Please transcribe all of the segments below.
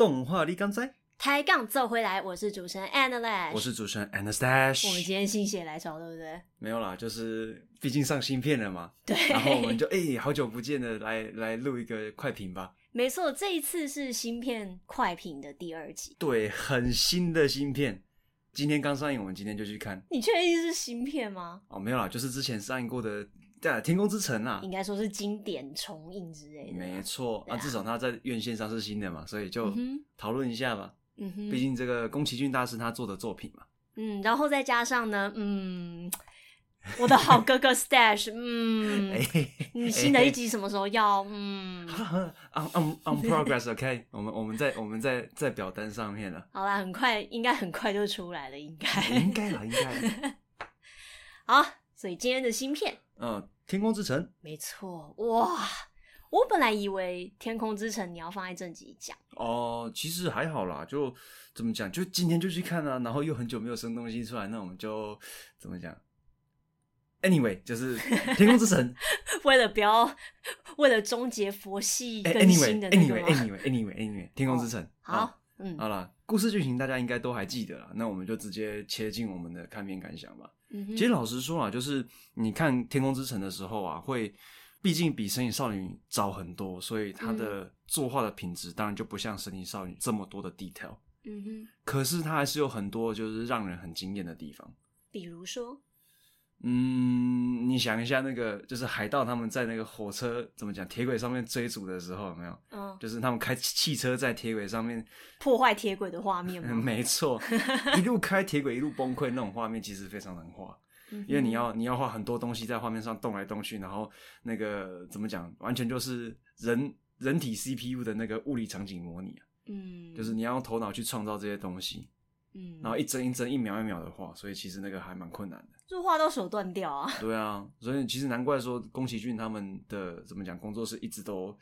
动画你敢知？抬杠走回来，我是主持人 Annalash，我是主持人 Anastash。我们今天心血来潮，对不对？没有啦，就是毕竟上新片了嘛。对。然后我们就哎、欸，好久不见的来来录一个快评吧。没错，这一次是新片快评的第二集。对，很新的新片，今天刚上映，我们今天就去看。你确定是新片吗？哦，没有啦，就是之前上映过的。对啊，《天空之城》啊，应该说是经典重映之类的。没错啊，啊，至少它在院线上是新的嘛，所以就讨论一下吧。嗯哼，毕竟这个宫崎骏大师他做的作品嘛。嗯，然后再加上呢，嗯，我的好哥哥 Stash，嗯，欸、你新的一集什么时候要？嗯，on on on progress，OK，我们我们在我们在在表单上面了。好啦，很快应该很快就出来了，应该应该了，应该。好，所以今天的新片。嗯，天空之城，没错哇！我本来以为天空之城你要放在正集讲哦，其实还好啦，就怎么讲，就今天就去看啊，然后又很久没有生东西出来，那我们就怎么讲？Anyway，就是 天空之城，为了不要为了终结佛系更新的那个 Anyway，Anyway，Anyway，Anyway，天空之城，哦、好，嗯，好啦，故事剧情大家应该都还记得了，那我们就直接切进我们的看片感想吧。其实老实说啊，就是你看《天空之城》的时候啊，会毕竟比《神隐少女》早很多，所以它的作画的品质当然就不像《神隐少女》这么多的 detail。嗯哼。可是它还是有很多就是让人很惊艳的地方。比如说，嗯，你想一下，那个就是海盗他们在那个火车怎么讲铁轨上面追逐的时候，有没有？嗯。就是他们开汽车在铁轨上面破坏铁轨的画面吗？没错，一路开铁轨一路崩溃那种画面，其实非常难画。因为你要你要画很多东西在画面上动来动去，然后那个怎么讲，完全就是人人体 CPU 的那个物理场景模拟啊。嗯，就是你要用头脑去创造这些东西。嗯，然后一帧一帧、一秒一秒的画，所以其实那个还蛮困难的，就画到手断掉啊。对啊，所以其实难怪说宫崎骏他们的怎么讲工作室一直都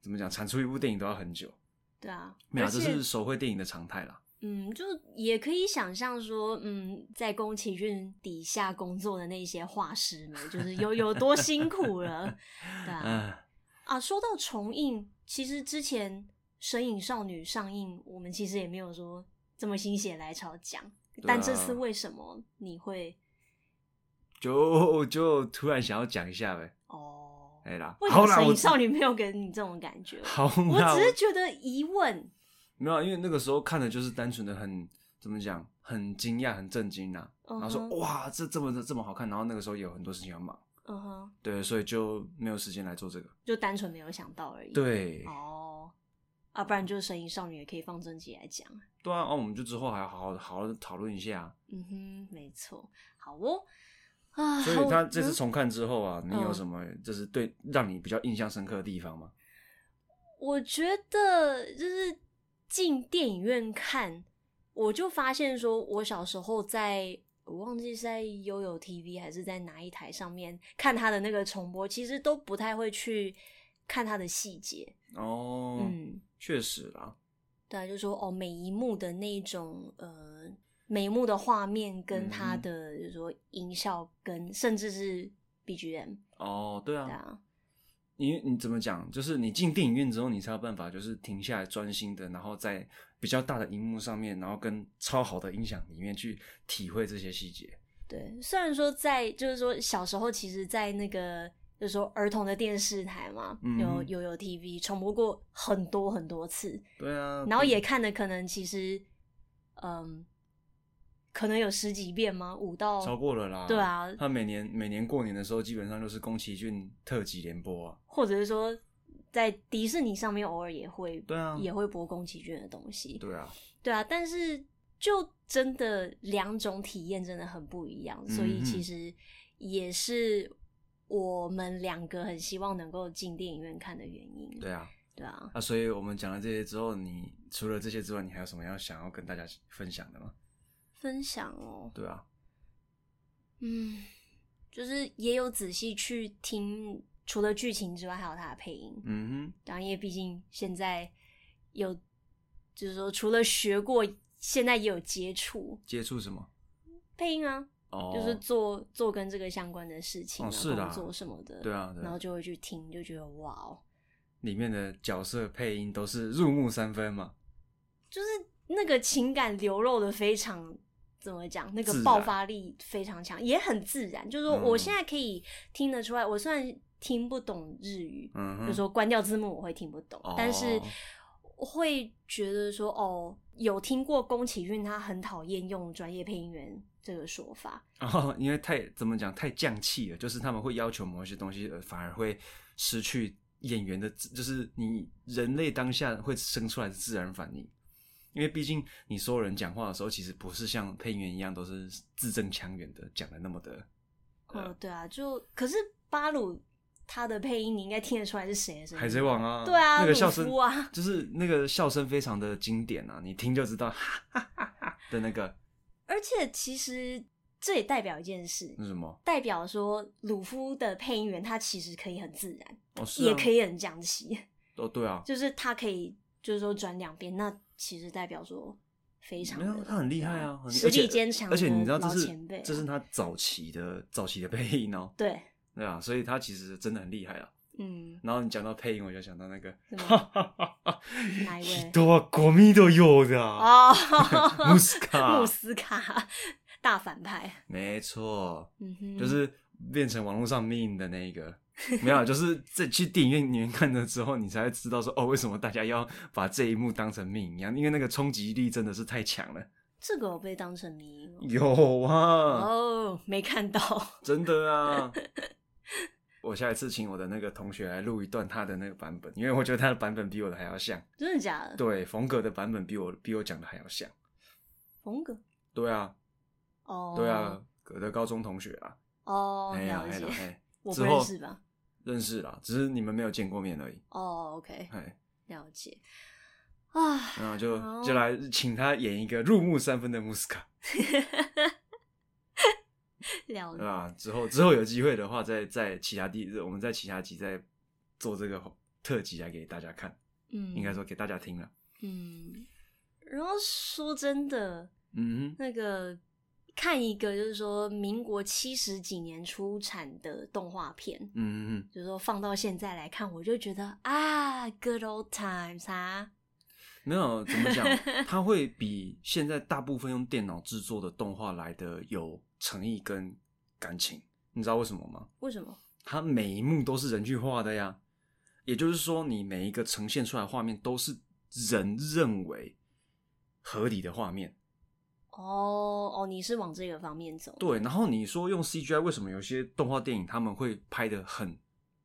怎么讲产出一部电影都要很久。对啊，没有，这是手绘电影的常态啦。嗯，就也可以想象说，嗯，在宫崎骏底下工作的那些画师们，就是有有多辛苦了，对啊。啊，说到重映，其实之前《神隐少女》上映，我们其实也没有说这么心血来潮讲，但这次为什么你会 就就突然想要讲一下呗？哦，哎啦，为什么《神隐少女》没有给你这种感觉？好，我只是觉得疑问。没有，因为那个时候看的就是单纯的很怎么讲，很惊讶、很震惊呐、啊。Uh -huh. 然后说哇，这这么这么好看。然后那个时候也有很多事情要忙，嗯哼，对，所以就没有时间来做这个，就单纯没有想到而已。对，哦，啊，不然就是《神隐少女》也可以放正集来讲。对啊，哦，我们就之后还要好好的好好的讨论一下。嗯哼，没错，好哦。啊，所以他这次重看之后啊，你有什么就是对让你比较印象深刻的地方吗？我觉得就是。进电影院看，我就发现说，我小时候在我忘记是在 YOYO TV 还是在哪一台上面看他的那个重播，其实都不太会去看他的细节哦。嗯，确实啦。对啊，就是说哦，每一幕的那种呃，每一幕的画面跟它的就是说音效跟甚至是 BGM 哦，对啊。对啊你你怎么讲？就是你进电影院之后，你才有办法，就是停下来专心的，然后在比较大的荧幕上面，然后跟超好的音响里面去体会这些细节。对，虽然说在就是说小时候，其实，在那个就是说儿童的电视台嘛，嗯、有有有 TV 重播过很多很多次。对啊，然后也看的可能其实，嗯。可能有十几遍吗？五到超过了啦。对啊，他每年每年过年的时候，基本上都是宫崎骏特辑联播啊，或者是说在迪士尼上面偶尔也会，对啊，也会播宫崎骏的东西。对啊，对啊，但是就真的两种体验真的很不一样，嗯，所以其实也是我们两个很希望能够进电影院看的原因。对啊，对啊。那，所以我们讲了这些之后，你除了这些之外，你还有什么要想要跟大家分享的吗？分享哦，对啊，嗯，就是也有仔细去听，除了剧情之外，还有他的配音，嗯哼，当然，因为毕竟现在有，就是说除了学过，现在也有接触，接触什么？配音啊，哦，就是做做跟这个相关的事情，哦，是的，做什么的，对啊，然后就会去听，就觉得哇哦，里面的角色配音都是入木三分嘛。就是那个情感流露的非常怎么讲，那个爆发力非常强，也很自然。就是说，我现在可以听得出来，我虽然听不懂日语，嗯，就说关掉字幕我会听不懂，哦、但是我会觉得说，哦，有听过宫崎骏他很讨厌用专业配音员这个说法，哦，因为太怎么讲太降气了，就是他们会要求某些东西，反而会失去演员的，就是你人类当下会生出来的自然反应。因为毕竟你所有人讲话的时候，其实不是像配音员一样都是字正腔圆的讲的那么的。呃、哦，对啊，就可是巴鲁他的配音，你应该听得出来是谁的声音？海贼王啊，对啊，那个笑声啊，就是那个笑声非常的经典啊，你听就知道哈哈哈哈的那个。而且其实这也代表一件事，是什么？代表说鲁夫的配音员他其实可以很自然，哦是啊、也可以很讲气。哦，对啊，就是他可以。就是说转两边，那其实代表说非常没有，他很厉害啊，实力坚强。而且你知道这是这是他早期的早期的配音哦。对对啊，所以他其实真的很厉害啊。嗯。然后你讲到配音，我就想到那个，哪一位？多国民都有的啊。穆斯卡，穆斯卡大反派。没错，嗯哼，就是变成网络上 meme 的那一个。没有，就是在去电影院里面看了之后，你才会知道说哦，为什么大家要把这一幕当成命一样？因为那个冲击力真的是太强了。这个我被当成迷有啊？哦，没看到。真的啊！我下一次请我的那个同学来录一段他的那个版本，因为我觉得他的版本比我的还要像。真的假的？对，冯格的版本比我比我讲的还要像。冯格？对啊。哦。对啊，我的高中同学啊。哦，了解。哎我不认识吧？认识啦，只是你们没有见过面而已。哦、哎，了解啊，然后就就来请他演一个入木三分的穆斯卡。了解，对吧？之后之后有机会的话，在在其他地，我们在其他集再做这个特辑来给大家看。嗯，应该说给大家听了。嗯，然后说真的，嗯，那个。看一个就是说民国七十几年出产的动画片，嗯嗯嗯，就是说放到现在来看，我就觉得啊，good old times 啊，没有怎么讲，它会比现在大部分用电脑制作的动画来的有诚意跟感情，你知道为什么吗？为什么？它每一幕都是人去画的呀，也就是说，你每一个呈现出来画面都是人认为合理的画面。哦哦，你是往这个方面走？对，然后你说用 CGI，为什么有些动画电影他们会拍的很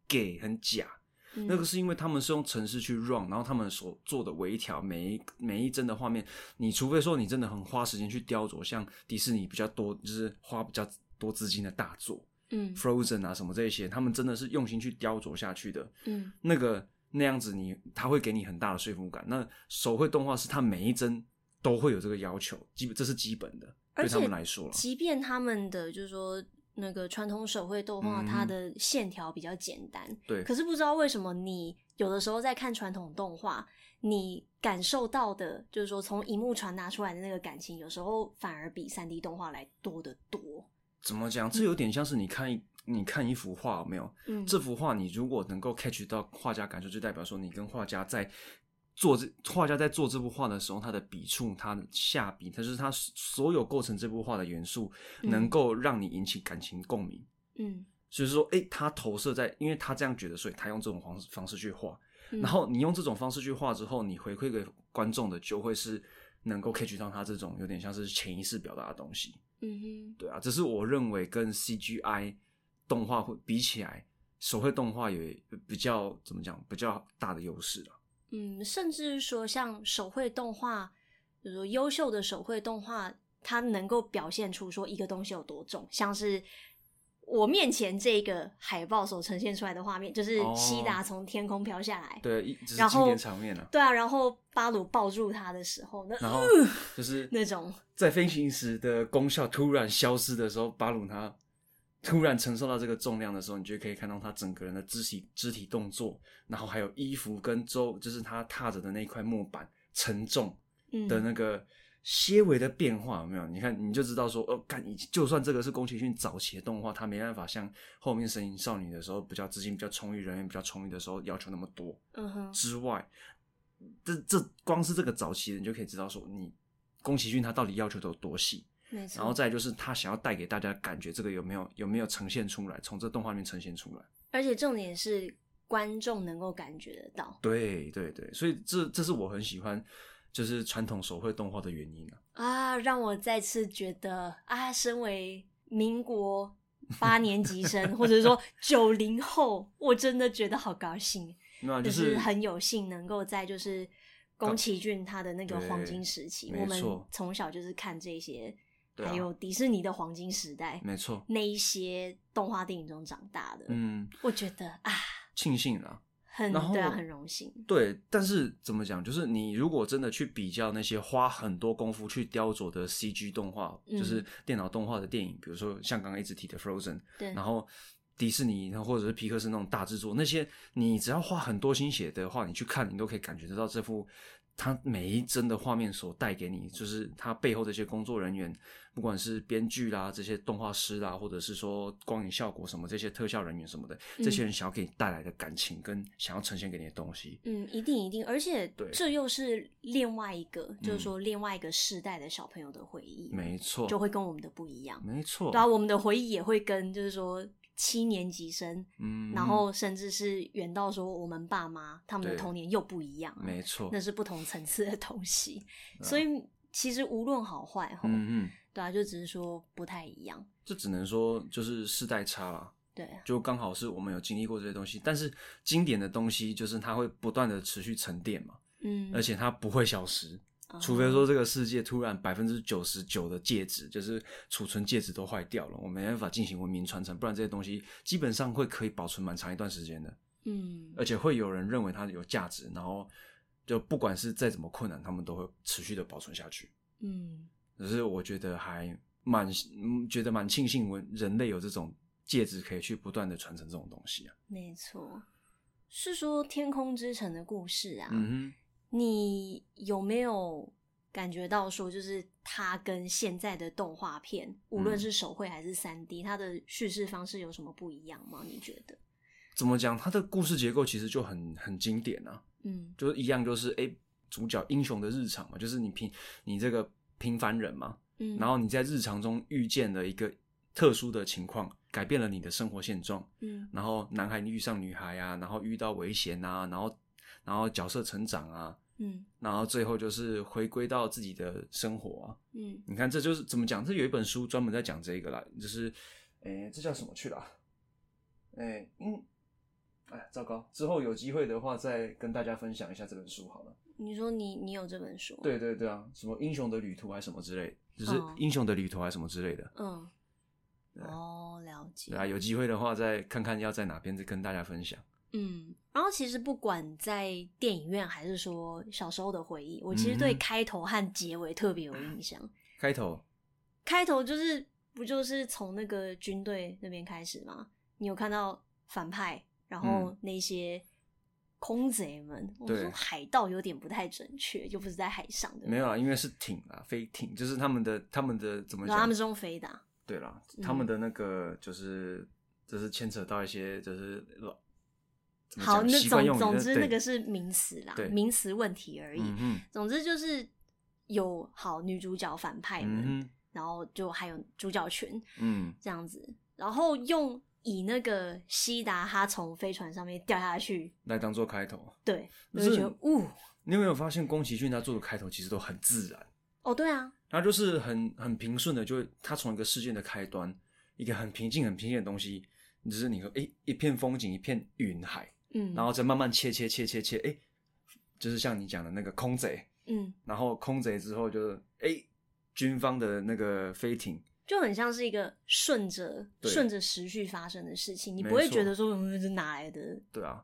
gay 很假？嗯。那个是因为他们是用程式去 run，然后他们所做的微调，每一每一帧的画面，你除非说你真的很花时间去雕琢，像迪士尼比较多，就是花比较多资金的大作，嗯，Frozen 啊什么这些，他们真的是用心去雕琢下去的，嗯，那个那样子你他会给你很大的说服感。那手绘动画是他每一帧。都会有这个要求，基本这是基本的，对他们来说。即便他们的就是说那个传统手绘动画，它的线条比较简单，对。可是不知道为什么，你有的时候在看传统动画，你感受到的，就是说从荧幕传达出来的那个感情，有时候反而比三 D 动画来多得多。怎么讲？这有点像是你看一你看一幅画，有没有？嗯。这幅画你如果能够 catch 到画家感受，就代表说你跟画家在。做这画家在做这幅画的时候，他的笔触、他的下笔，他就是他所有构成这幅画的元素，能够让你引起感情共鸣。嗯，所以说，哎、欸，他投射在，因为他这样觉得，所以他用这种方式方式去画。嗯、然后你用这种方式去画之后，你回馈给观众的就会是能够 catch 到他这种有点像是潜意识表达的东西。嗯哼，对啊，这是我认为跟 CGI 动画会比起来，手绘动画有比较怎么讲比较大的优势了。嗯，甚至说像手绘动画，比如说优秀的手绘动画，它能够表现出说一个东西有多重，像是我面前这个海报所呈现出来的画面，就是希达从天空飘下来，哦、对，然后经典场面了。对啊，然后巴鲁抱住他的时候，那然后就是那种在飞行时的功效突然消失的时候，巴鲁他。突然承受到这个重量的时候，你就可以看到他整个人的肢体肢体动作，然后还有衣服跟周，就是他踏着的那块木板沉重的那个些微的变化，有没有？你看你就知道说，哦，干，就算这个是宫崎骏早期的动画，他没办法像后面《神隐少女》的时候比较资金比较充裕，人员比较充裕的时候要求那么多。嗯哼。之外，这这光是这个早期的，你就可以知道说，你宫崎骏他到底要求的有多细。然后再就是他想要带给大家的感觉，这个有没有有没有呈现出来？从这动画里面呈现出来。而且重点是观众能够感觉得到。对对对，所以这这是我很喜欢，就是传统手绘动画的原因啊。啊，让我再次觉得啊，身为民国八年级生，或者说 九零后，我真的觉得好高兴，那就是、就是很有幸能够在就是宫崎骏他的那个黄金时期，我们从小就是看这些。还有迪士尼的黄金时代，没错，那一些动画电影中长大的，嗯，我觉得啊，庆幸了，很对啊，很荣幸。对，但是怎么讲？就是你如果真的去比较那些花很多功夫去雕琢的 CG 动画，嗯、就是电脑动画的电影，比如说像刚刚一直提的 Frozen，对，然后迪士尼，然后或者是皮克斯那种大制作，那些你只要花很多心血的话，你去看，你都可以感觉得到这幅。它每一帧的画面所带给你，就是它背后这些工作人员，不管是编剧啦、这些动画师啦，或者是说光影效果什么这些特效人员什么的，嗯、这些人想要给你带来的感情跟想要呈现给你的东西，嗯，一定一定，而且这又是另外一个，就是说另外一个世代的小朋友的回忆，没错，就会跟我们的不一样，没错，对啊，我们的回忆也会跟就是说。七年级生，嗯，然后甚至是远到说我们爸妈他们的童年又不一样，没错，那是不同层次的东西，啊、所以其实无论好坏，哈，嗯嗯，对啊，就只是说不太一样，这只能说就是世代差了，对，就刚好是我们有经历过这些东西，但是经典的东西就是它会不断的持续沉淀嘛，嗯，而且它不会消失。除非说这个世界突然百分之九十九的介质，就是储存介质都坏掉了，我没办法进行文明传承，不然这些东西基本上会可以保存蛮长一段时间的。嗯，而且会有人认为它有价值，然后就不管是再怎么困难，他们都会持续的保存下去。嗯，只是我觉得还蛮觉得蛮庆幸，我人类有这种介质可以去不断的传承这种东西啊。没错，是说天空之城的故事啊。嗯哼。你有没有感觉到说，就是它跟现在的动画片，无论是手绘还是三 D，它的叙事方式有什么不一样吗？你觉得？怎么讲？它的故事结构其实就很很经典啊，嗯，就是一样，就是哎，主角英雄的日常嘛，就是你平你这个平凡人嘛，嗯，然后你在日常中遇见了一个特殊的情况，改变了你的生活现状，嗯，然后男孩遇上女孩啊，然后遇到危险啊，然后。然后角色成长啊，嗯，然后最后就是回归到自己的生活啊，嗯，你看这就是怎么讲？这有一本书专门在讲这个啦，就是，诶，这叫什么去了？诶，嗯，哎，糟糕，之后有机会的话再跟大家分享一下这本书好了。你说你你有这本书？对对对啊，什么英雄的旅途还是什么之类，就是英雄的旅途还是什么之类的。嗯，哦，了解。对啊，有机会的话再看看要在哪边再跟大家分享。嗯，然后其实不管在电影院还是说小时候的回忆，我其实对开头和结尾特别有印象。嗯、开头，开头就是不就是从那个军队那边开始吗？你有看到反派，然后那些空贼们，嗯、我说海盗有点不太准确，就不是在海上的。没有啊，因为是艇啊，飞艇，就是他们的他们的怎么讲？他们是用飞的、啊。对啦，他们的那个就是、嗯、就是牵扯到一些就是。好，那总总之那个是名词啦，名词问题而已。嗯、总之就是有好女主角反派们，嗯、哼然后就还有主角群，嗯，这样子，然后用以那个西达他从飞船上面掉下去来当做开头，对，我就觉得，呜，你有没有发现宫崎骏他做的开头其实都很自然？哦，对啊，他就是很很平顺的，就他从一个事件的开端，一个很平静、很平静的东西，只是你说，哎，一片风景，一片云海。嗯，然后再慢慢切切切切切，哎，就是像你讲的那个空贼，嗯，然后空贼之后就是哎，军方的那个飞艇，就很像是一个顺着顺着时序发生的事情，你不会觉得说嗯是哪来的？对啊，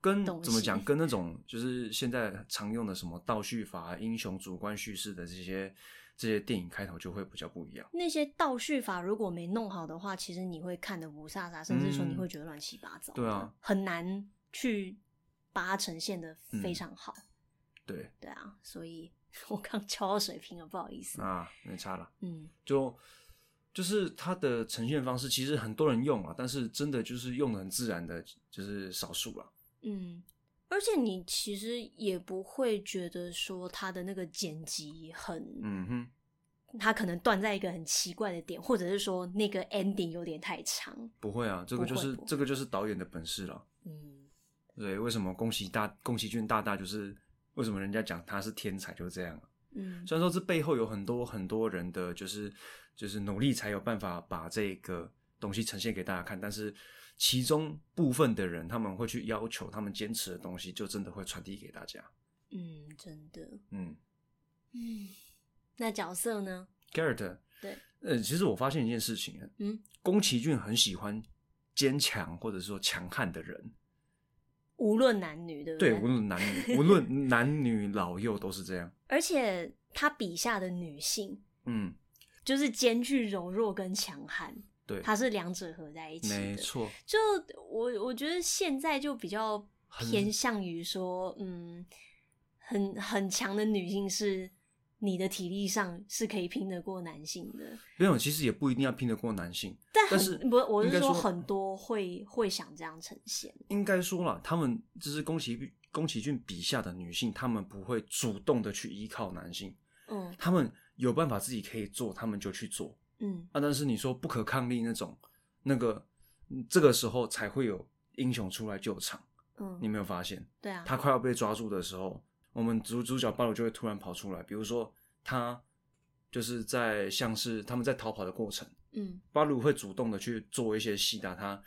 跟怎么讲，跟那种就是现在常用的什么倒叙法、英雄主观叙事的这些这些电影开头就会比较不一样。那些倒叙法如果没弄好的话，其实你会看的不飒飒，甚至说你会觉得乱七八糟，对啊，很难。去把它呈现的非常好，嗯、对。对啊，所以 我刚敲到水平了，不好意思。啊，没差了，嗯，就就是它的呈现方式，其实很多人用啊，但是真的就是用的很自然的，就是少数了，嗯，而且你其实也不会觉得说他的那个剪辑很，嗯哼，他可能断在一个很奇怪的点，或者是说那个 ending 有点太长。不会啊，这个就是这个就是导演的本事了。嗯，对，为什么宫崎大宫崎骏大大就是为什么人家讲他是天才就是这样。嗯，虽然说这背后有很多很多人的就是就是努力才有办法把这个东西呈现给大家看，但是。其中部分的人，他们会去要求他们坚持的东西，就真的会传递给大家。嗯，真的。嗯嗯，那角色呢？Garrett。对。呃，其实我发现一件事情。嗯。宫崎骏很喜欢坚强或者说强悍的人，无论男女，对不对？对，无论男女，无论男女老幼都是这样。而且他笔下的女性，嗯，就是兼具柔弱跟强悍。对，它是两者合在一起的，没错。就我我觉得现在就比较偏向于说，嗯，很很强的女性是你的体力上是可以拼得过男性的。没有，其实也不一定要拼得过男性，但，但是不，我是说很多会会想这样呈现。应该说了，他们就是宫崎宫崎骏笔下的女性，他们不会主动的去依靠男性，嗯，他们有办法自己可以做，他们就去做。嗯啊，但是你说不可抗力那种，那个这个时候才会有英雄出来救场。嗯，你没有发现？对啊，他快要被抓住的时候，我们主主角巴鲁就会突然跑出来。比如说，他就是在像是他们在逃跑的过程，嗯，巴鲁会主动的去做一些西达他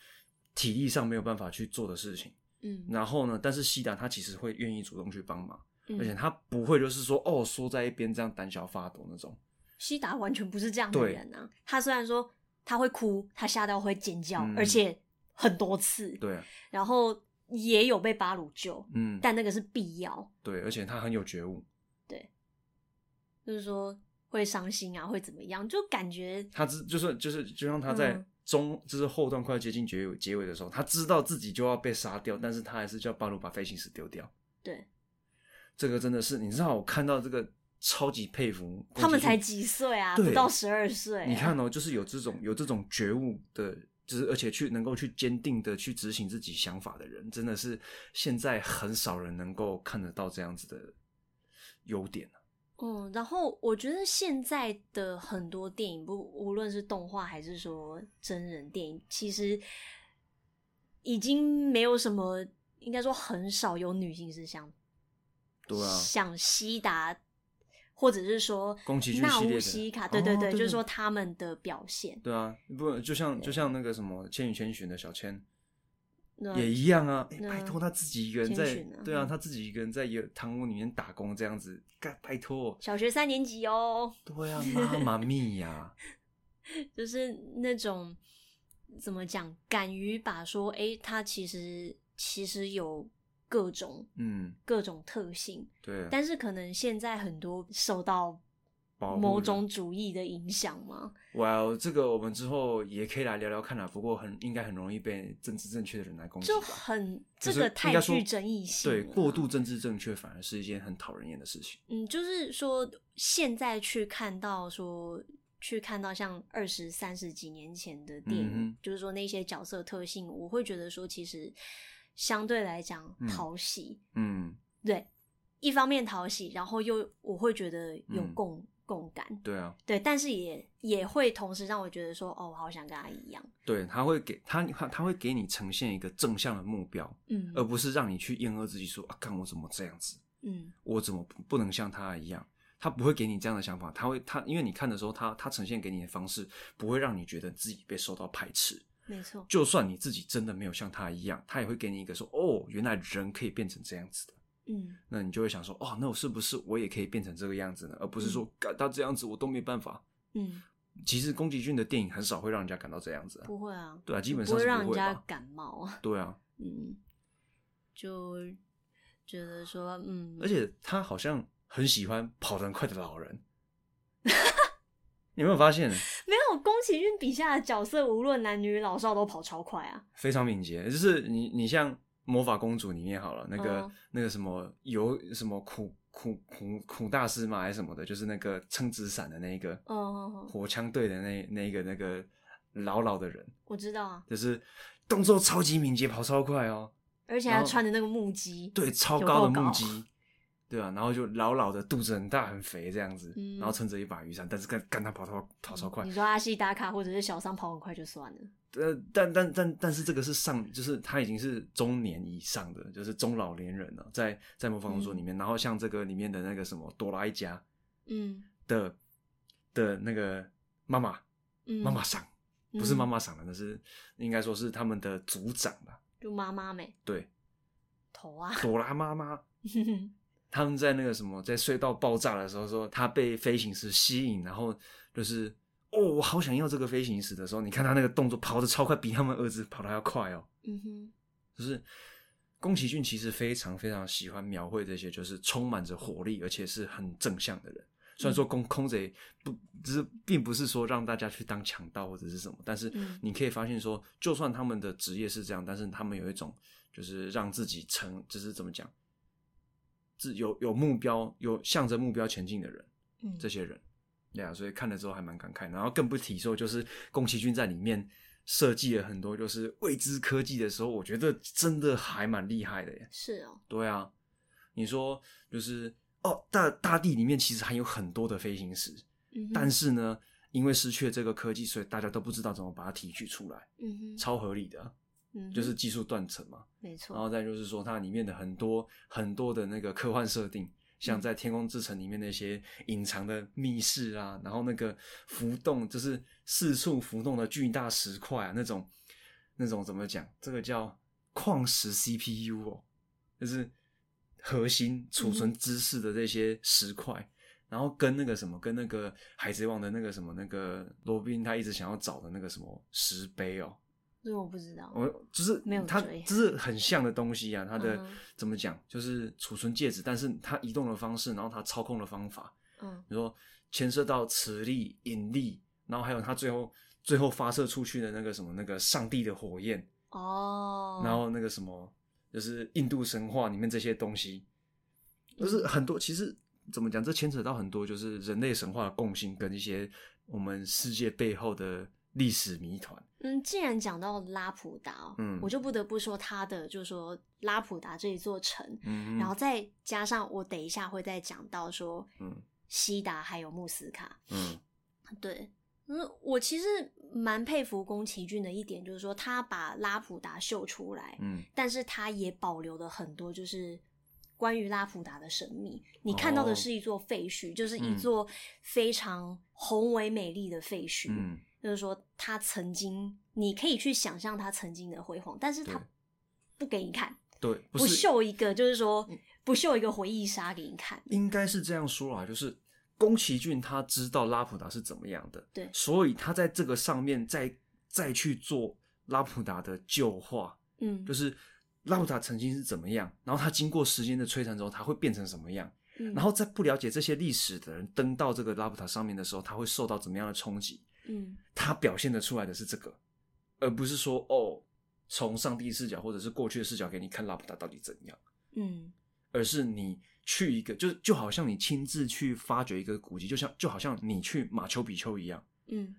体力上没有办法去做的事情。嗯，然后呢，但是西达他其实会愿意主动去帮忙，嗯，而且他不会就是说哦缩在一边这样胆小发抖那种。西达完全不是这样的人啊！他虽然说他会哭，他吓到会尖叫，嗯，而且很多次。对，然后也有被巴鲁救，嗯，但那个是必要。对，而且他很有觉悟。对，就是说会伤心啊，会怎么样？就感觉他知就是就是，就像他在中，嗯，就是后段快接近结尾结尾的时候，他知道自己就要被杀掉，但是他还是叫巴鲁把飞行石丢掉。对，这个真的是你知道，我看到这个。超级佩服，他们才几岁啊？不到十二岁。你看哦，就是有这种有这种觉悟的，就是而且去能够去坚定的去执行自己想法的人，真的是现在很少人能够看得到这样子的优点。嗯，然后我觉得现在的很多电影，不无论是动画还是说真人电影，其实已经没有什么，应该说很少有女性是像，对啊，像西达。或者是说，宫崎骏系列的，对对对，哦、就是说他们的表现。对啊，不就像就像那个什么《千与千寻》的小千，也一样啊。拜托他自己一个人在，啊对啊，他自己一个人在一个堂屋里面打工这样子，干拜托。小学三年级哦。对啊，妈妈咪呀，就是那种怎么讲，敢于把说，哎、欸，他其实其实有。各种嗯，各种特性对，但是可能现在很多受到某种主义的影响嘛。哇，well, 这个我们之后也可以来聊聊看啦。不过很应该很容易被政治正确的人来攻击，就很这个太具争议性。对，过度政治正确反而是一件很讨人厌的事情。嗯，就是说现在去看到说去看到像二十三十几年前的电影，嗯、就是说那些角色特性，我会觉得说其实。相对来讲讨喜，嗯，对，一方面讨喜，然后又我会觉得有共、嗯、共感，对啊，对，但是也也会同时让我觉得说，哦，我好想跟他一样，对，他会给他他他会给你呈现一个正向的目标，嗯，而不是让你去厌恶自己说啊，看我怎么这样子，嗯，我怎么不能像他一样？他不会给你这样的想法，他会他因为你看的时候，他他呈现给你的方式不会让你觉得自己被受到排斥。没错，就算你自己真的没有像他一样，他也会给你一个说：“哦，原来人可以变成这样子的。”嗯，那你就会想说：“哦，那我是不是我也可以变成这个样子呢？”而不是说，感到这样子我都没办法。嗯，其实宫崎骏的电影很少会让人家感到这样子啊。不会啊，对啊，基本上不会，不会让人家感冒啊。对啊，嗯，就觉得说，嗯，而且他好像很喜欢跑得很快的老人。你有没有发现？没有，宫崎骏笔下的角色，无论男女老少，都跑超快啊，非常敏捷。就是你，你像魔法公主里面好了，那个、oh. 那个什么有什么苦苦苦苦大师嘛，还是什么的，就是那个撑纸伞的那个，哦，火枪队的那那个那个老老的人，我知道啊，就是动作超级敏捷，跑超快哦。而且他穿的那个木屐，对，超高的木屐，对啊，然后就老老的，肚子很大很肥这样子，嗯、然后撑着一把雨伞，但是跟跟他跑超跑超快。你说阿西达卡或者是小桑跑很快就算了，呃，但但但但是这个是上，就是他已经是中年以上的，就是中老年人了，在在魔法公主里面，嗯、然后像这个里面的那个什么朵拉一家，嗯的的那个妈妈，妈妈桑。不是妈妈桑的，那是应该说是他们的组长吧？就妈妈没对头啊，朵拉妈妈。他们在那个什么，在隧道爆炸的时候，说他被飞行石吸引，然后就是哦，我好想要这个飞行石的时候，你看他那个动作跑得超快，比他们儿子跑得还要快哦。嗯哼，就是宫崎骏其实非常非常喜欢描绘这些，就是充满着活力而且是很正向的人。虽然说空空贼不，只是并不是说让大家去当强盗或者是什么，但是你可以发现说，就算他们的职业是这样，但是他们有一种就是让自己成，就是怎么讲，自有有目标，有向着目标前进的人，嗯，这些人，对啊，所以看了之后还蛮感慨。然后更不提说，就是宫崎骏在里面设计了很多就是未知科技的时候，我觉得真的还蛮厉害的耶。是哦，对啊，你说就是。哦，大大地里面其实还有很多的飞行石，嗯、但是呢，因为失去了这个科技，所以大家都不知道怎么把它提取出来，嗯、哼超合理的，嗯、就是技术断层嘛，没错。然后再就是说，它里面的很多很多的那个科幻设定，像在《天空之城》里面那些隐藏的密室啊，然后那个浮动就是四处浮动的巨大石块啊，那种那种怎么讲？这个叫矿石 CPU 哦，就是。核心储存知识的这些石块，嗯、然后跟那个什么，跟那个海贼王的那个什么，那个罗宾他一直想要找的那个什么石碑哦，这个我不知道，我就是没有它，就是很像的东西啊。它的、嗯、怎么讲，就是储存介质，但是它移动的方式，然后它操控的方法，嗯，比如说牵涉到磁力、引力，然后还有它最后最后发射出去的那个什么，那个上帝的火焰哦，然后那个什么。就是印度神话里面这些东西，就是很多。其实怎么讲，这牵扯到很多，就是人类神话的共性跟一些我们世界背后的历史谜团。嗯，既然讲到拉普达，嗯，我就不得不说他的，就是说拉普达这一座城，嗯，然后再加上我等一下会再讲到说，嗯，西达还有穆斯卡，嗯，对。嗯，我其实蛮佩服宫崎骏的一点，就是说他把拉普达秀出来，嗯，但是他也保留了很多，就是关于拉普达的神秘。你看到的是一座废墟，哦、就是一座非常宏伟美丽的废墟，嗯，就是说他曾经，你可以去想象他曾经的辉煌，但是他不给你看，对，不，不秀一个，就是说不秀一个回忆杀给你看，应该是这样说啊，就是。宫崎骏他知道拉普达是怎么样的，对，所以他在这个上面再再去做拉普达的旧化，嗯，就是拉普达曾经是怎么样，然后他经过时间的摧残之后，他会变成什么样，嗯，然后在不了解这些历史的人登到这个拉普达上面的时候，他会受到怎么样的冲击，嗯，他表现得出来的是这个，而不是说哦，从上帝视角或者是过去的视角给你看拉普达到底怎样，嗯，而是你。去一个，就就好像你亲自去发掘一个古迹，就像就好像你去马丘比丘一样，嗯，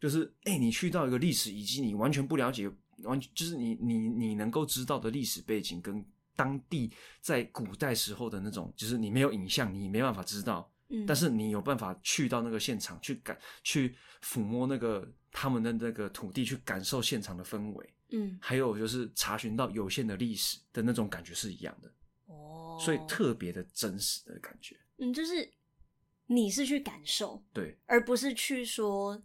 就是哎、欸，你去到一个历史遗迹，你完全不了解，完全就是你你你能够知道的历史背景跟当地在古代时候的那种，就是你没有影像，你没办法知道，嗯，但是你有办法去到那个现场去感，去抚摸那个他们的那个土地，去感受现场的氛围，嗯，还有就是查询到有限的历史的那种感觉是一样的。哦。所以特别的真实的感觉，嗯，就是你是去感受，对，而不是去说，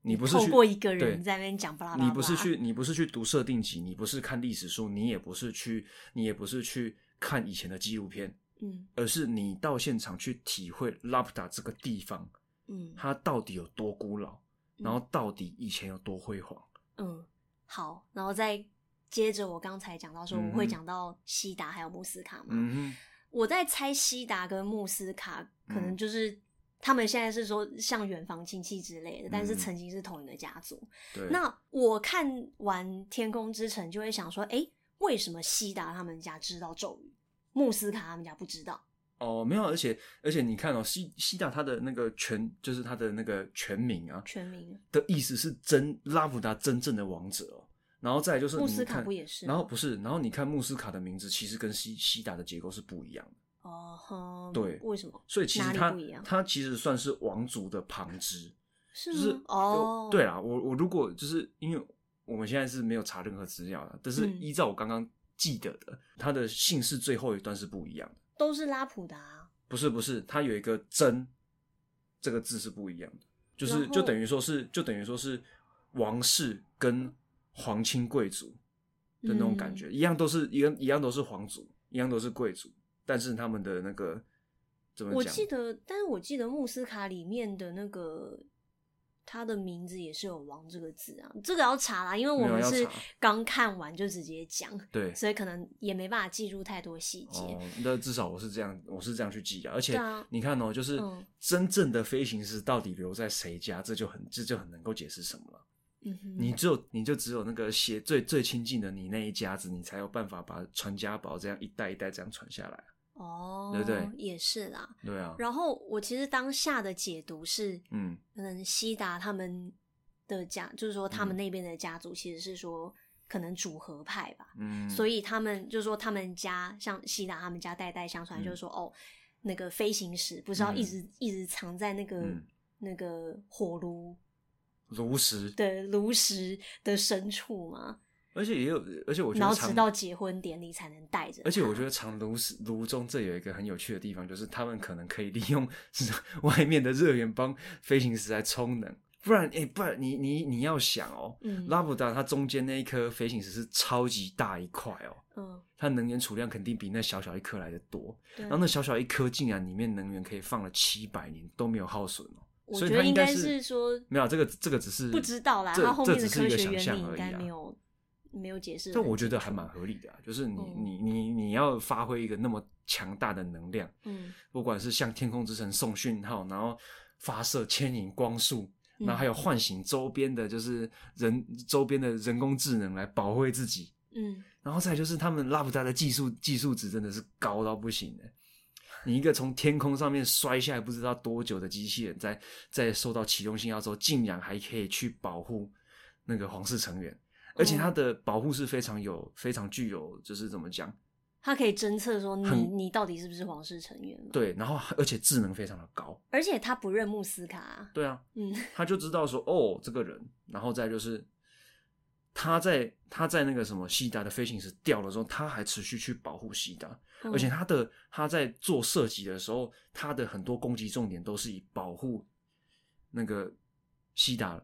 你不是透过一个人在那边讲巴拉巴拉，你不是去，你不是去读设定集，你不是看历史书，你也不是去，你也不是去看以前的纪录片，嗯，而是你到现场去体会拉普达这个地方，嗯，它到底有多古老，然后到底以前有多辉煌，嗯，好，然后再。接着我刚才讲到说，我会讲到西达还有穆斯卡嘛。嗯、哼我在猜西达跟穆斯卡可能就是他们现在是说像远房亲戚之类的，嗯、但是曾经是同一个家族。对那我看完《天空之城》就会想说，哎、欸，为什么西达他们家知道咒语，穆斯卡他们家不知道？哦，没有，而且而且你看哦，西西达他的那个全就是他的那个全名啊，全名的意思是真拉普达真正的王者哦。然后再就是穆斯卡不也是？然后不是，然后你看穆斯卡的名字其实跟西西达的结构是不一样的。哦呵，对，为什么？所以其实他他其实算是王族的旁支，是就是哦，对啦，我我如果就是因为我们现在是没有查任何资料的，但是依照我刚刚记得的，他、嗯、的姓氏最后一段是不一样的，都是拉普达，不是不是，他有一个真这个字是不一样的，就是就等于说是就等于说是王室跟皇亲贵族的那种感觉，嗯、一样都是一样一样都是皇族，一样都是贵族。但是他们的那个怎么讲？我记得，但是我记得穆斯卡里面的那个他的名字也是有“王”这个字啊，这个要查啦，因为我们是刚看完就直接讲，对，所以可能也没办法记住太多细节。哦，那至少我是这样，我是这样去记的。而且你看哦，就是真正的飞行师到底留在谁家，这就很这就很能够解释什么了。嗯哼，你只有你就只有那个写最最亲近的你那一家子，你才有办法把传家宝这样一代一代这样传下来。哦，对不对？也是啦。对啊。然后我其实当下的解读是，嗯，可能西达他们的家，就是说他们那边的家族其实是说可能组合派吧，嗯，所以他们就是说他们家像西达他们家代代相传，就是说、嗯、哦，那个飞行石不是要一直、嗯、一直藏在那个、嗯、那个火炉炉石对炉石的深处吗？而且也有，而且我觉得，然后直到结婚典礼才能带着。而且我觉得长炉石炉中这有一个很有趣的地方，就是他们可能可以利用 外面的热源帮飞行石来充能，不然哎、欸，不然你你你要想哦，嗯、拉普达它中间那一颗飞行石是超级大一块哦，嗯，它能源储量肯定比那小小一颗来的多，然后那小小一颗竟然里面能源可以放了七百年都没有耗损哦，我觉得应该是说没有这个这个只是不知道啦，它后面的科学原理应该没有。没有解释，但我觉得还蛮合理的啊，就是你、嗯、你你你要发挥一个那么强大的能量，嗯，不管是向天空之城送讯号，然后发射牵引光束，然后还有唤醒周边的，就是人周边的人工智能来保卫自己，嗯，然后再就是他们拉普达的技术技术值真的是高到不行的，你一个从天空上面摔下来不知道多久的机器人在，在在收到启动信号之后，竟然还可以去保护那个皇室成员。而且它的保护是非常有、非常具有，就是怎么讲？它可以侦测说你你到底是不是皇室成员？对，然后而且智能非常的高。而且他不认穆斯卡。对啊，嗯，他就知道说哦，这个人，然后再就是他在他在那个什么西达的飞行时掉了之后，他还持续去保护西达，嗯，而且他的他在做射击的时候，他的很多攻击重点都是以保护那个西达。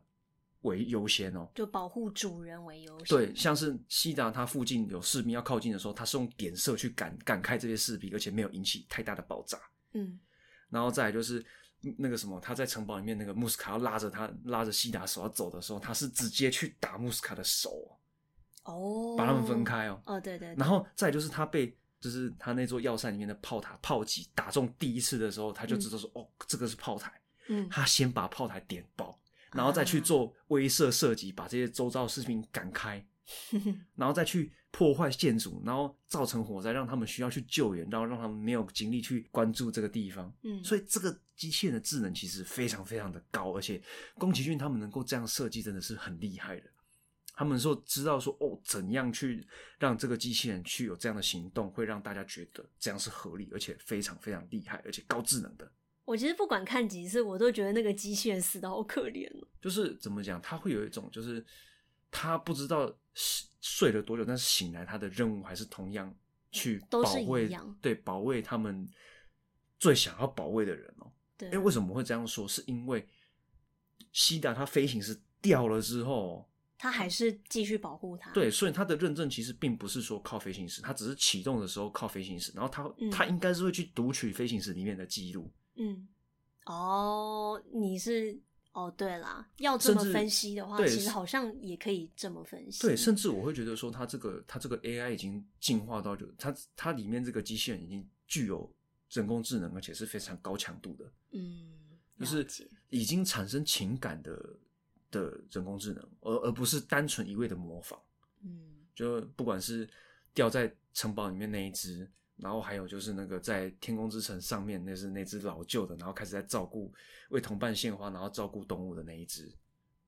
为优先哦，就保护主人为优先。对，像是西达，他附近有士兵要靠近的时候，他是用点射去赶赶开这些士兵，而且没有引起太大的爆炸。嗯，然后再来就是那个什么，他在城堡里面，那个穆斯卡要拉着他拉着西达手要走的时候，他是直接去打穆斯卡的手哦，把他们分开哦。哦，对对，对。然后再来就是他被就是他那座要塞里面的炮塔炮击打中第一次的时候，他就知道说、嗯、哦，这个是炮台。嗯，他先把炮台点爆。然后再去做威慑射击，把这些周遭士兵赶开，然后再去破坏建筑，然后造成火灾，让他们需要去救援，然后让他们没有精力去关注这个地方。嗯，所以这个机器人的智能其实非常非常的高，而且宫崎骏他们能够这样设计，真的是很厉害的。他们说知道说哦，怎样去让这个机器人去有这样的行动，会让大家觉得这样是合理，而且非常非常厉害，而且高智能的。我其实不管看几次，我都觉得那个机器人死的好可怜。就是怎么讲，他会有一种，就是他不知道睡了多久，但是醒来他的任务还是同样去保卫，对，保卫他们最想要保卫的人哦。对，哎，为什么会这样说？是因为西达他飞行石掉了之后，他还是继续保护他。对，所以他的认证其实并不是说靠飞行石，他只是启动的时候靠飞行石，然后他、嗯、他应该是会去读取飞行石里面的记录。嗯，哦，你是哦，对啦，要这么分析的话，其实好像也可以这么分析。对，甚至我会觉得说，它这个它这个 AI 已经进化到就它它里面这个机器人已经具有人工智能，而且是非常高强度的。嗯，就是已经产生情感的的人工智能，而而不是单纯一味的模仿。嗯，就不管是掉在城堡里面那一只。然后还有就是那个在天空之城上面，那是那只老旧的，然后开始在照顾为同伴献花，然后照顾动物的那一只。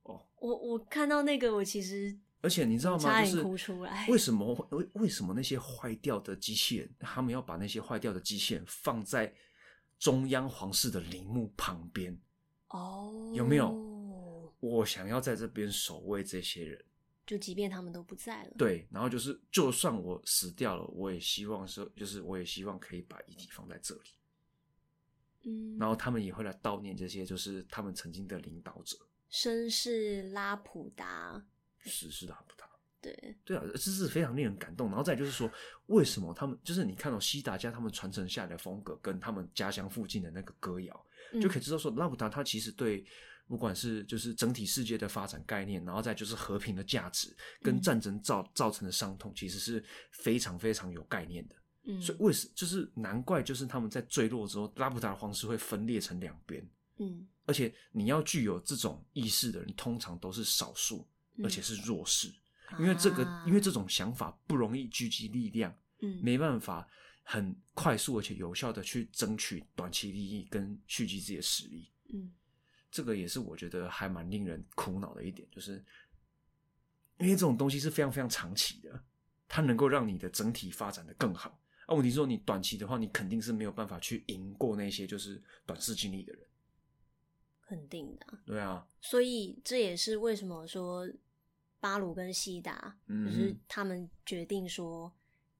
哦，我我看到那个，我其实而且你知道吗？差点哭出来。为什么为为什么那些坏掉的机器人，他们要把那些坏掉的机器人放在中央皇室的陵墓旁边？哦，有没有？我想要在这边守卫这些人，就即便他们都不在了。对，然后就是，就算我死掉了，我也希望说，就是我也希望可以把遗体放在这里。嗯，然后他们也会来悼念这些，就是他们曾经的领导者，绅士拉普达。是是拉普达，对对啊，这是非常令人感动。然后再就是说，为什么他们就是你看到西达家他们传承下来的风格，跟他们家乡附近的那个歌谣，嗯、就可以知道说，拉普达他其实对不管是就是整体世界的发展概念，然后再就是和平的价值，跟战争造造成的伤痛，其实是非常非常有概念的。嗯，所以为什就是难怪就是他们在坠落之后，拉普达的皇室会分裂成两边。嗯，而且你要具有这种意识的人，通常都是少数。而且是弱势，因为这个，啊、因为这种想法不容易聚集力量，嗯，没办法很快速而且有效的去争取短期利益跟蓄积自己的实力，嗯，这个也是我觉得还蛮令人苦恼的一点，就是因为这种东西是非常非常长期的，它能够让你的整体发展的更好。啊，问题是说你短期的话，你肯定是没有办法去赢过那些就是短视经历的人。肯定的，对啊，所以这也是为什么说巴鲁跟西达，嗯、就是他们决定说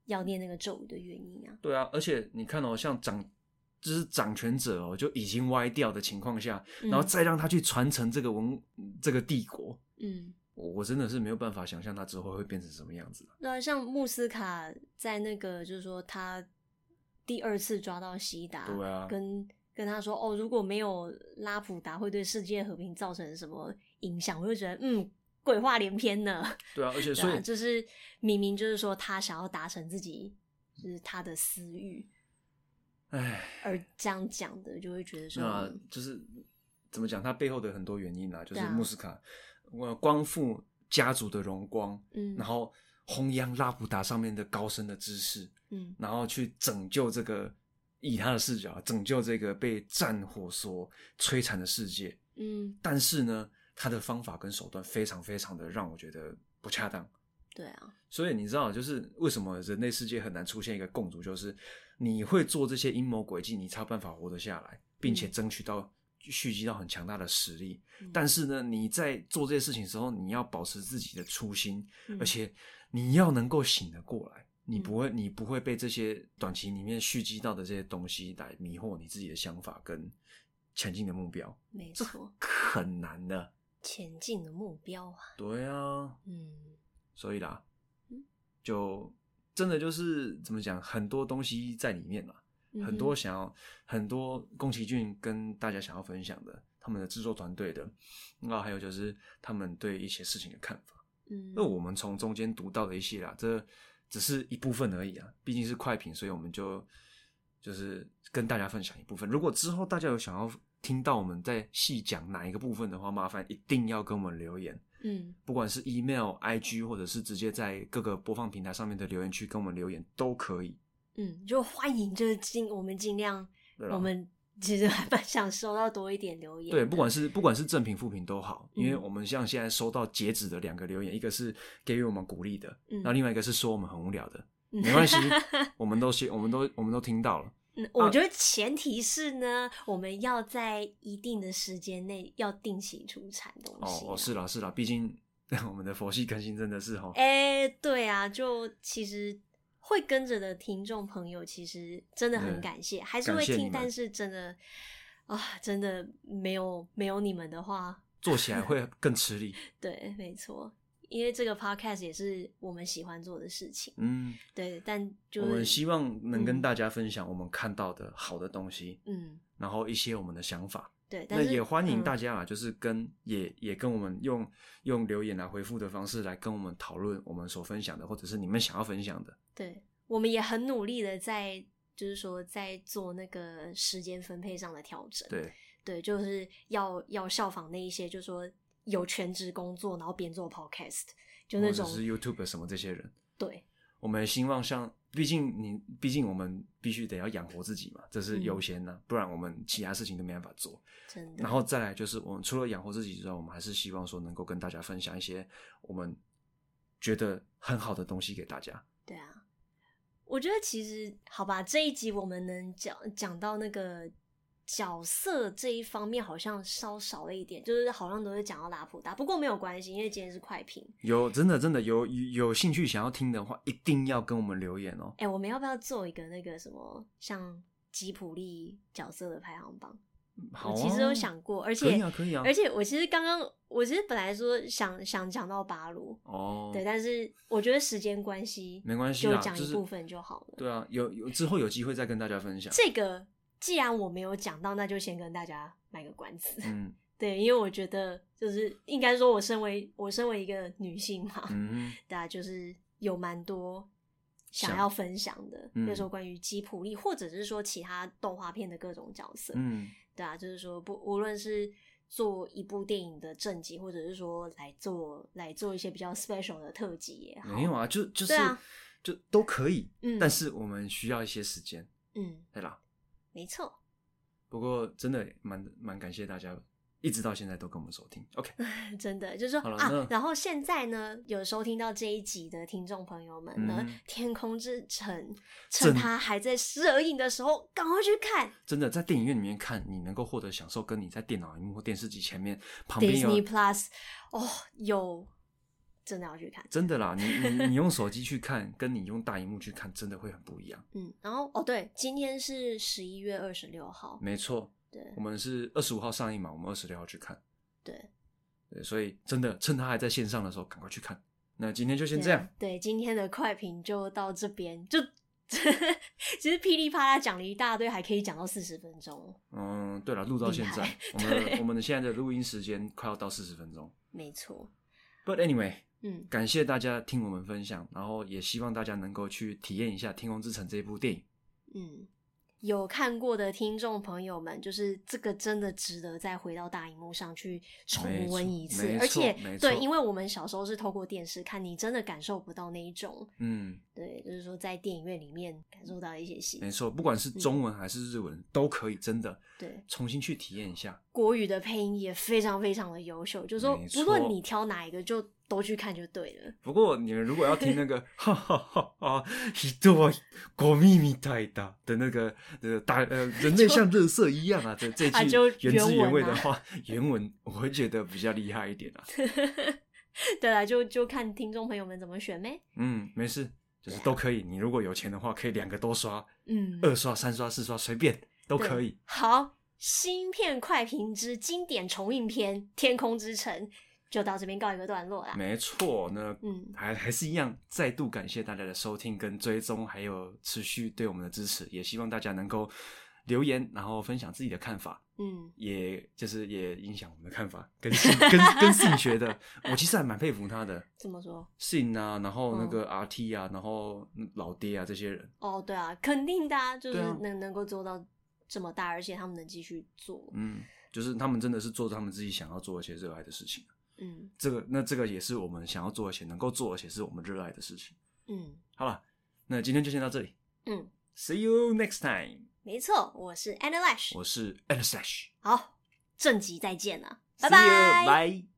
要念那个咒语的原因啊。对啊，而且你看哦，像掌就是掌权者哦，就已经歪掉的情况下，嗯、然后再让他去传承这个文这个帝国，嗯，我我真的是没有办法想象他之后会变成什么样子。对啊，像穆斯卡在那个就是说他第二次抓到西达，对啊，跟。跟他说哦，如果没有拉普达，会对世界和平造成什么影响？我就觉得嗯，鬼话连篇呢。对啊，而且所以、啊、就是明明就是说他想要达成自己就是他的私欲，哎唉，而这样讲的就会觉得说，啊、就是怎么讲？他背后的很多原因啊，就是穆斯卡，我、啊、光复家族的荣光，嗯，然后弘扬拉普达上面的高深的知识，嗯，然后去拯救这个。以他的视角拯救这个被战火所摧残的世界，嗯，但是呢，他的方法跟手段非常非常的让我觉得不恰当。对啊，所以你知道，就是为什么人类世界很难出现一个共主，就是你会做这些阴谋诡计，你才有办法活得下来，并且争取到蓄积到很强大的实力。嗯，但是呢，你在做这些事情的时候，你要保持自己的初心，嗯，而且你要能够醒得过来。你不会，你不会被这些短期里面蓄积到的这些东西来迷惑你自己的想法跟前进的目标。没错，很难的。前进的目标啊。对啊。嗯。所以啦，就真的就是怎么讲，很多东西在里面嘛，嗯、很多想要，很多宫崎骏跟大家想要分享的，他们的制作团队的，那还有就是他们对一些事情的看法。嗯。那我们从中间读到的一些啦，这。只是一部分而已啊，毕竟是快评，所以我们就就是跟大家分享一部分。如果之后大家有想要听到我们在细讲哪一个部分的话，麻烦一定要跟我们留言。嗯，不管是 email、IG，或者是直接在各个播放平台上面的留言区跟我们留言都可以。嗯，就欢迎，就是尽我们尽量我们。其实还蛮想收到多一点留言。对，不管是不管是正评负评都好，因为我们像现在收到截止的两个留言，嗯、一个是给予我们鼓励的，嗯、然后另外一个是说我们很无聊的，嗯、没关系，我们都我们都我们都听到了。嗯，我觉得前提是呢，啊、我们要在一定的时间内要定期出产东西、啊。哦，是啦是啦，毕竟 我们的佛系更新真的是哈。哎，对啊，就其实。会跟着的听众朋友，其实真的很感谢，嗯、还是会听，但是真的啊，真的没有没有你们的话，做起来会更吃力。对，没错，因为这个 podcast 也是我们喜欢做的事情。嗯，对，但就我们希望能跟大家分享我们看到的好的东西，嗯，然后一些我们的想法。对，那也欢迎大家啊，就是跟、嗯、也也跟我们用用留言来回复的方式来跟我们讨论我们所分享的，或者是你们想要分享的。对，我们也很努力的在，就是说在做那个时间分配上的调整。对，对，就是要要效仿那一些，就是说有全职工作然后边做 podcast，就那种是 YouTube 什么这些人。对，我们希望像。毕竟你，毕竟我们必须得要养活自己嘛，这是优先的，嗯、不然我们其他事情都没办法做。真的。然后再来就是，我们除了养活自己之外，我们还是希望说能够跟大家分享一些我们觉得很好的东西给大家。对啊，我觉得其实好吧，这一集我们能讲讲到那个。角色这一方面好像稍少了一点，就是好像都是讲到拉普达，不过没有关系，因为今天是快评。有真的真的有有兴趣想要听的话，一定要跟我们留言哦。哎、欸，我们要不要做一个那个什么像吉普力角色的排行榜？好、啊，我其实有想过，而且可以啊，可以啊。而且我其实刚刚我其实本来说想想讲到巴鲁哦，对，但是我觉得时间关系没关系，就讲一部分就好了。就是、对啊，有有之后有机会再跟大家分享这个。既然我没有讲到，那就先跟大家卖个关子。嗯，对，因为我觉得就是应该说，我身为我身为一个女性嘛，嗯，大家就是有蛮多想要分享的，比如说关于吉普力，或者是说其他动画片的各种角色，嗯，对啊，就是说不无论是做一部电影的正集，或者是说来做来做一些比较 special 的特辑也好，没有啊，就就是、啊、就都可以，嗯，但是我们需要一些时间，嗯，对啦。没错，不过真的蛮蛮感谢大家，一直到现在都跟我们收听。OK，真的就是说啊，然后现在呢，有收听到这一集的听众朋友们呢，嗯《天空之城》趁它还在热映的时候，赶快去看。真的在电影院里面看，你能够获得享受，跟你在电脑荧幕或电视机前面旁边有 Disney Plus 哦有。真的要去看，真的啦！你你你用手机去看，跟你用大荧幕去看，真的会很不一样。嗯，然后哦，对，今天是十一月二十六号，没错。对，我们是二十五号上映嘛，我们二十六号去看。对，对，所以真的趁他还在线上的时候，赶快去看。那今天就先这样。对，对，今天的快评就到这边。就 其实噼里啪啦讲了一大堆，还可以讲到四十分钟。嗯，对了，录到现在，我们我们的现在的录音时间快要到四十分钟。没错。But anyway。嗯，感谢大家听我们分享，然后也希望大家能够去体验一下《天空之城》这一部电影。嗯，有看过的听众朋友们，就是这个真的值得再回到大荧幕上去重温一次。而且，对，因为我们小时候是透过电视看，你真的感受不到那一种。嗯，对，就是说在电影院里面感受到一些戏。没错，不管是中文还是日文，嗯，都可以，真的。对，重新去体验一下。国语的配音也非常非常的优秀，就是说，不论你挑哪一个就。都去看就对了。不过你们如果要听那个哈哈哈啊，人はゴミみたいだ的那个呃大呃人类像垃圾一样啊，这这句原汁原味的话，原文我会觉得比较厉害一点啊。对啊，就就看听众朋友们怎么选呗。嗯，没事，就是都可以。你如果有钱的话，可以两个都刷，嗯，二刷、三刷、四刷，随便都可以。好，新片快评之经典重映篇《天空之城》。 就到这边告一个段落啦。没错，那嗯，还还是一样，再度感谢大家的收听跟追踪，还有持续对我们的支持。也希望大家能够留言，然后分享自己的看法。嗯，也就是也影响我们的看法，跟跟跟信学的，我其实还蛮佩服他的。怎么说？信啊，然后那个 RT 啊，然后老爹啊这些人。哦，对啊，肯定的啊，就是能能够做到这么大，而且他们能继续做。嗯，就是他们真的是做他们自己想要做一些热爱的事情。嗯，这个那这个也是我们想要做而且能够做而且是我们热爱的事情。嗯，好了，那今天就先到这里。嗯，See you next time。没错，我是 Anna Lash，我是 Anna Slash。好，正集再见了，拜拜。